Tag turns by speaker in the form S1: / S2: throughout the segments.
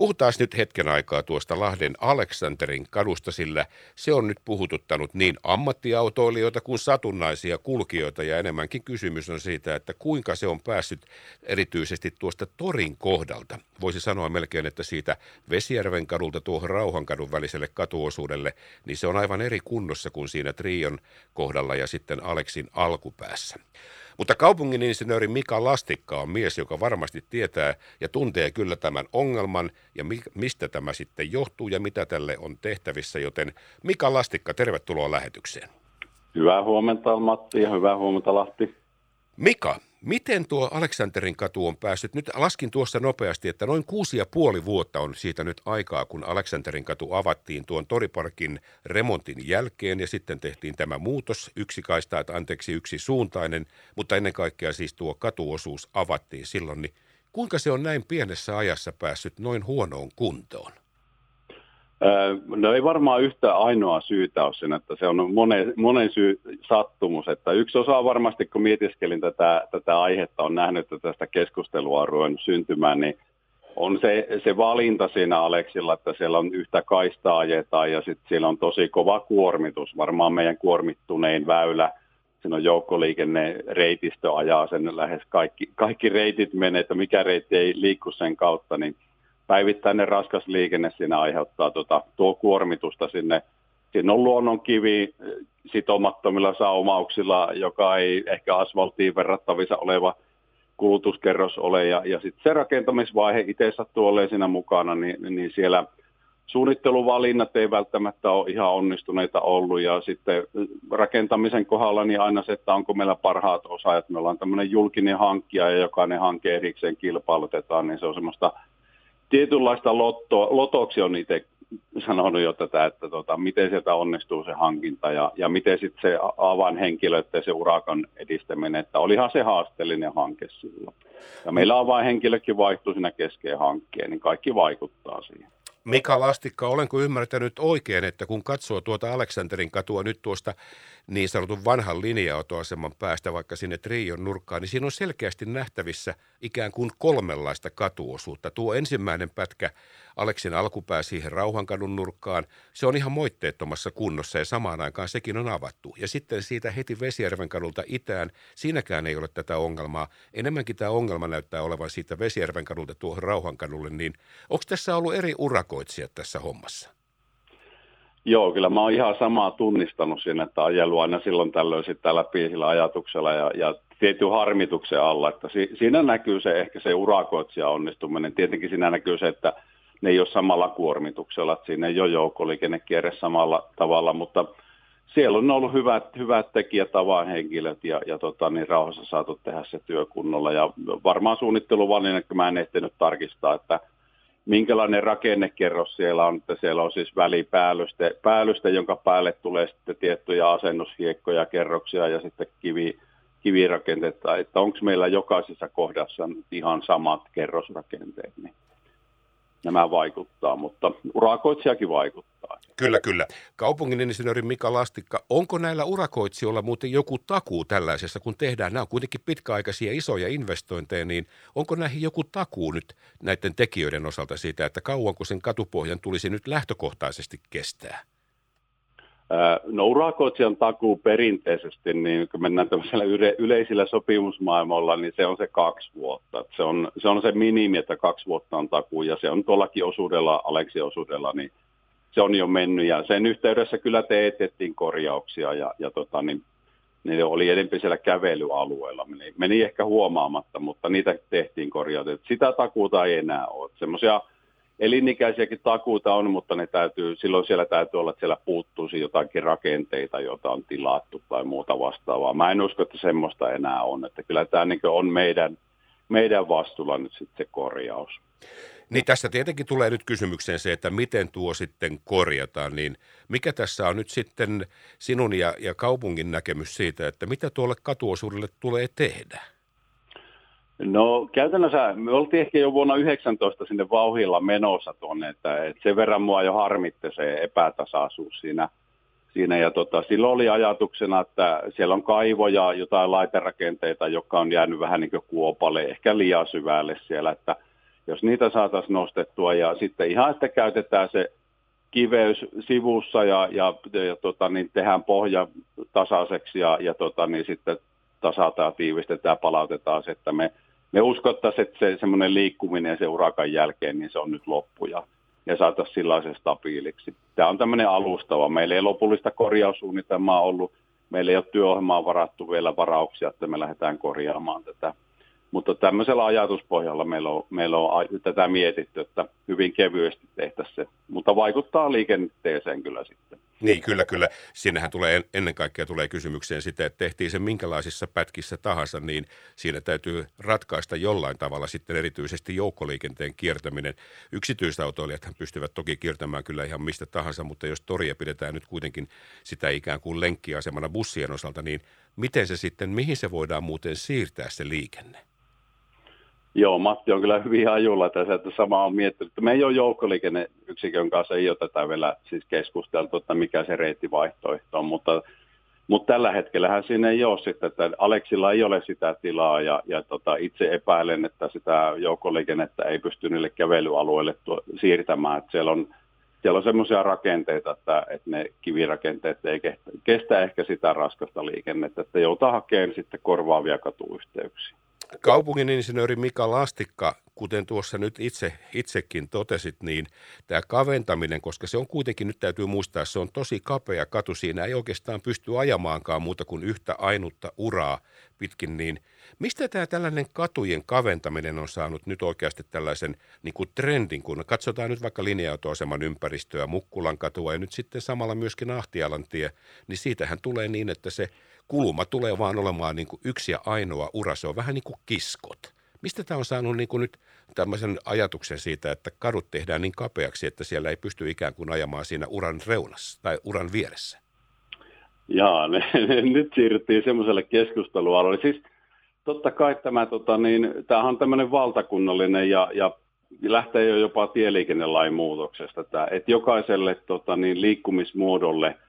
S1: Puhutaan nyt hetken aikaa tuosta Lahden Aleksanterin kadusta, sillä se on nyt puhututtanut niin ammattiautoilijoita kuin satunnaisia kulkijoita ja enemmänkin kysymys on siitä, että kuinka se on päässyt erityisesti tuosta torin kohdalta. Voisi sanoa melkein, että siitä Vesijärven kadulta tuohon Rauhankadun väliselle katuosuudelle, niin se on aivan eri kunnossa kuin siinä Trion kohdalla ja sitten Aleksin alkupäässä. Mutta kaupungin insinööri Mika Lastikka on mies, joka varmasti tietää ja tuntee kyllä tämän ongelman ja mi- mistä tämä sitten johtuu ja mitä tälle on tehtävissä. Joten Mika Lastikka, tervetuloa lähetykseen.
S2: Hyvää huomenta Matti ja hyvää huomenta Lahti.
S1: Mika, Miten tuo Aleksanterin katu on päässyt? Nyt laskin tuossa nopeasti, että noin kuusi ja puoli vuotta on siitä nyt aikaa, kun Aleksanterin katu avattiin tuon Toriparkin remontin jälkeen ja sitten tehtiin tämä muutos, yksi kaista, että anteeksi yksi suuntainen, mutta ennen kaikkea siis tuo katuosuus avattiin silloin, niin kuinka se on näin pienessä ajassa päässyt noin huonoon kuntoon?
S2: No ei varmaan yhtä ainoa syytä ole sen, että se on monen, monen syy sattumus. Että yksi osa varmasti, kun mietiskelin tätä, tätä aihetta, on nähnyt, että tästä keskustelua on syntymään, niin on se, se valinta siinä Aleksilla, että siellä on yhtä kaistaa ajetaan ja sitten siellä on tosi kova kuormitus. Varmaan meidän kuormittunein väylä, siinä on joukkoliikenne, reitistö ajaa sen lähes kaikki, kaikki reitit menee, että mikä reitti ei liikku sen kautta, niin – päivittäinen raskas liikenne siinä aiheuttaa tuota, tuo kuormitusta sinne. Siinä on luonnonkivi eh, sitomattomilla saumauksilla, joka ei ehkä asfalttiin verrattavissa oleva kulutuskerros ole. Ja, ja sitten se rakentamisvaihe itse sattuu olemaan siinä mukana, niin, niin siellä suunnitteluvalinnat ei välttämättä ole ihan onnistuneita ollut. Ja sitten rakentamisen kohdalla niin aina se, että onko meillä parhaat osaajat. Me ollaan tämmöinen julkinen hankkija ja jokainen hanke erikseen kilpailutetaan, niin se on semmoista – tietynlaista lottoa, lotoksi on itse sanonut jo tätä, että tota, miten sieltä onnistuu se hankinta ja, ja miten sitten se avainhenkilöiden ja se urakan edistäminen, että olihan se haasteellinen hanke silloin. Ja meillä avainhenkilökin vaihtuu siinä keskeen hankkeen, niin kaikki vaikuttaa siihen.
S1: Mika Lastikka, olenko ymmärtänyt oikein, että kun katsoo tuota Aleksanterin katua nyt tuosta niin sanotun vanhan linja-autoaseman päästä vaikka sinne Trion nurkkaan, niin siinä on selkeästi nähtävissä ikään kuin kolmenlaista katuosuutta. Tuo ensimmäinen pätkä, Aleksin alkupää siihen Rauhankadun nurkkaan, se on ihan moitteettomassa kunnossa ja samaan aikaan sekin on avattu. Ja sitten siitä heti Vesijärven kadulta itään, siinäkään ei ole tätä ongelmaa. Enemmänkin tämä ongelma näyttää olevan siitä Vesijärven kadulta tuohon Rauhankadulle, niin onko tässä ollut eri urakoitsijat tässä hommassa?
S2: Joo, kyllä mä oon ihan samaa tunnistanut siinä, että ajelu aina silloin tällöin sitten läpi sillä ajatuksella ja, ja tietty harmituksen alla, että si, siinä näkyy se ehkä se urakoitsija onnistuminen. Tietenkin siinä näkyy se, että ne ei ole samalla kuormituksella, että siinä ei ole joukkoliikennekierre samalla tavalla, mutta siellä on ollut hyvät, hyvät tekijät, henkilöt ja, ja tota, niin rauhassa saatu tehdä se työkunnolla ja varmaan suunnitteluvalinnan, mä en ehtinyt tarkistaa, että minkälainen rakennekerros siellä on, että siellä on siis välipäällyste, päällyste, jonka päälle tulee sitten tiettyjä asennushiekkoja, kerroksia ja sitten kivi, kivirakenteita, että onko meillä jokaisessa kohdassa ihan samat kerrosrakenteet, niin nämä vaikuttaa, mutta urakoitsijakin vaikuttaa.
S1: Kyllä, kyllä. Kaupungin insinööri Mika Lastikka, onko näillä urakoitsijoilla muuten joku takuu tällaisessa, kun tehdään, nämä on kuitenkin pitkäaikaisia isoja investointeja, niin onko näihin joku takuu nyt näiden tekijöiden osalta siitä, että kauanko sen katupohjan tulisi nyt lähtökohtaisesti kestää?
S2: No urakoitsijan takuu perinteisesti, niin kun mennään tämmöisellä yle, yleisillä sopimusmaailmalla, niin se on se kaksi vuotta. Se on, se on se minimi, että kaksi vuotta on takuu, ja se on tuollakin osuudella, Aleksi osuudella, niin se on jo mennyt. Ja sen yhteydessä kyllä teetettiin korjauksia, ja, ja tota, niin, ne oli enemmän siellä kävelyalueella. Meni, meni ehkä huomaamatta, mutta niitä tehtiin korjauksia. Sitä takuuta ei enää ole. Semmoisia elinikäisiäkin takuuta on, mutta ne täytyy, silloin siellä täytyy olla, että siellä puuttuisi jotakin rakenteita, joita on tilattu tai muuta vastaavaa. Mä en usko, että semmoista enää on. Että kyllä tämä niin on meidän, meidän vastuulla nyt sitten se korjaus.
S1: Niin tässä tietenkin tulee nyt kysymykseen se, että miten tuo sitten korjataan, niin mikä tässä on nyt sitten sinun ja, ja kaupungin näkemys siitä, että mitä tuolle katuosuudelle tulee tehdä?
S2: No käytännössä me oltiin ehkä jo vuonna 19 sinne vauhilla menossa tuonne, että, että sen verran mua jo harmitti se epätasaisuus siinä. siinä ja tota, silloin oli ajatuksena, että siellä on kaivoja, jotain laiterakenteita, jotka on jäänyt vähän niin kuin kuopalle, ehkä liian syvälle siellä, että jos niitä saataisiin nostettua ja sitten ihan, että käytetään se kiveys sivussa ja, ja, ja tota, niin tehdään pohja tasaiseksi ja, ja tota, niin sitten tasataan, tiivistetään palautetaan se, että me, me uskottaisiin, että se semmoinen liikkuminen se urakan jälkeen, niin se on nyt loppu ja, ja saataisiin sellaisen stabiiliksi. Tämä on tämmöinen alustava. Meillä ei lopullista korjaussuunnitelmaa ollut. Meillä ei ole työohjelmaa varattu vielä varauksia, että me lähdetään korjaamaan tätä mutta tämmöisellä ajatuspohjalla meillä on, meillä on tätä mietitty, että hyvin kevyesti tehtäisiin se, mutta vaikuttaa liikenteeseen kyllä sitten.
S1: Niin, kyllä, kyllä. Sinnehän tulee ennen kaikkea tulee kysymykseen sitä, että tehtiin se minkälaisissa pätkissä tahansa, niin siinä täytyy ratkaista jollain tavalla sitten erityisesti joukkoliikenteen kiertäminen. Yksityisautoilijathan pystyvät toki kiertämään kyllä ihan mistä tahansa, mutta jos toria pidetään nyt kuitenkin sitä ikään kuin lenkkiasemana bussien osalta, niin miten se sitten, mihin se voidaan muuten siirtää se liikenne?
S2: Joo, Matti on kyllä hyvin ajulla tässä, että sama on miettinyt. Me ei ole joukkoliikenneyksikön kanssa, ei ole tätä vielä siis keskusteltu, että mikä se reittivaihtoehto on, mutta, mutta tällä hetkellähän siinä ei ole sitten, että Aleksilla ei ole sitä tilaa ja, ja tota, itse epäilen, että sitä joukkoliikennettä ei pysty niille kävelyalueille tuo, siirtämään, että siellä on siellä on semmoisia rakenteita, että, että ne kivirakenteet ei kestä, kestä ehkä sitä raskasta liikennettä, että joutaa hakemaan sitten korvaavia katuyhteyksiä.
S1: Kaupungin insinööri Mika Lastikka, kuten tuossa nyt itse, itsekin totesit, niin tämä kaventaminen, koska se on kuitenkin, nyt täytyy muistaa, se on tosi kapea katu, siinä ei oikeastaan pysty ajamaankaan muuta kuin yhtä ainutta uraa pitkin, niin mistä tämä tällainen katujen kaventaminen on saanut nyt oikeasti tällaisen niin kuin trendin, kun katsotaan nyt vaikka linja-autoaseman ympäristöä, Mukkulan katua ja nyt sitten samalla myöskin Ahtialan tie, niin siitähän tulee niin, että se kulma tulee vaan olemaan niin kuin yksi ja ainoa ura. Se on vähän niin kuin kiskot. Mistä tämä on saanut niin kuin nyt tämmöisen ajatuksen siitä, että kadut tehdään niin kapeaksi, että siellä ei pysty ikään kuin ajamaan siinä uran reunassa tai uran vieressä?
S2: Jaa, ne, ne, nyt siirryttiin semmoiselle keskustelualueelle. Siis totta kai tämä, tota, niin, on tämmöinen valtakunnallinen ja, ja lähtee jo jopa tieliikennelain muutoksesta, että jokaiselle tota, niin, liikkumismuodolle –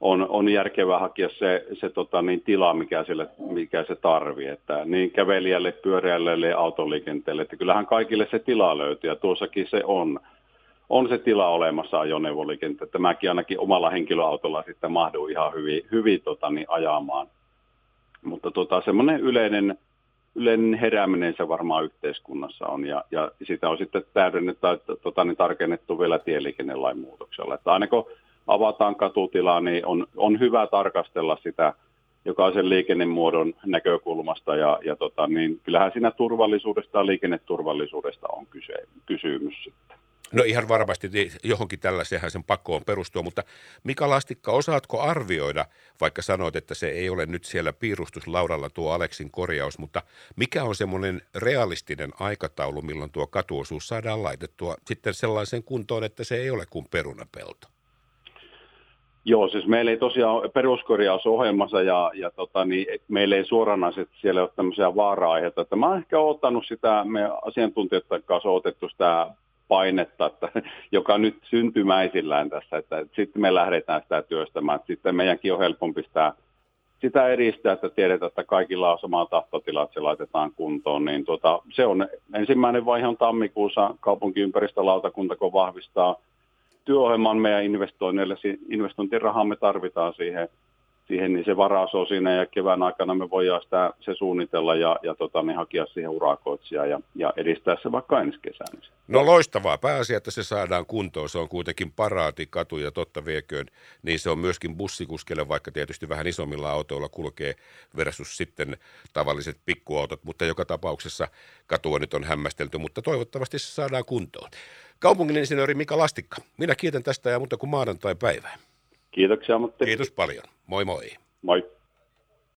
S2: on, on järkevää hakea se, se tota, niin, tila, mikä, sille, mikä se tarvii. Että niin kävelijälle, pyöräilijälle ja autoliikenteelle. Että kyllähän kaikille se tila löytyy ja tuossakin se on. On se tila olemassa ajoneuvoliikenteessä. Että mäkin ainakin omalla henkilöautolla sitten mahdun ihan hyvin, hyvin tota, niin, ajamaan. Mutta tota, semmoinen yleinen, yleinen herääminen se varmaan yhteiskunnassa on, ja, ja sitä on sitten täydennetty, tota, niin tarkennettu vielä tieliikennelain muutoksella. Että aina kun avataan katutilaa, niin on, on hyvä tarkastella sitä jokaisen liikennemuodon näkökulmasta ja, ja tota, niin kyllähän siinä turvallisuudesta ja liikenneturvallisuudesta on kyse, kysymys sitten.
S1: No ihan varmasti johonkin tällaiseen sen pakkoon perustua, mutta Mika Lastikka, osaatko arvioida, vaikka sanoit, että se ei ole nyt siellä piirustuslaudalla tuo Aleksin korjaus, mutta mikä on semmoinen realistinen aikataulu, milloin tuo katuosuus saadaan laitettua sitten sellaiseen kuntoon, että se ei ole kuin perunapelto?
S2: Joo, siis meillä ei tosiaan peruskorjausohjelmassa ja, ja tota, niin, meillä ei suoranaisesti siellä ole tämmöisiä vaara-aiheita. Että mä oon ehkä ottanut sitä, me asiantuntijoiden kanssa otettu sitä painetta, että, joka nyt syntymäisillään tässä, että, että sitten me lähdetään sitä työstämään. Sitten meidänkin on helpompi sitä, sitä edistää, että tiedetään, että kaikilla on sama tahtotila, että se laitetaan kuntoon. Niin tota, se on ensimmäinen vaihe on tammikuussa kaupunkiympäristölautakunta, kun vahvistaa – työohjelman meidän investoinneille, investointirahaa me tarvitaan siihen, siihen, niin se varaus on siinä ja kevään aikana me voidaan sitä, se suunnitella ja, ja tota, niin hakea siihen urakoitsijaa ja, ja edistää se vaikka ensi kesänä.
S1: No loistavaa. Pääasia, että se saadaan kuntoon. Se on kuitenkin paraati katu ja totta vieköön, niin se on myöskin bussikuskelle, vaikka tietysti vähän isommilla autoilla kulkee versus sitten tavalliset pikkuautot, mutta joka tapauksessa katua nyt on hämmästelty, mutta toivottavasti se saadaan kuntoon. Kaupungin insinööri Mika Lastikka, minä kiitän tästä ja muuta kuin maanantai päivää.
S2: Kiitoksia,
S1: mutta... Kiitos paljon. Moi moi.
S2: Moi.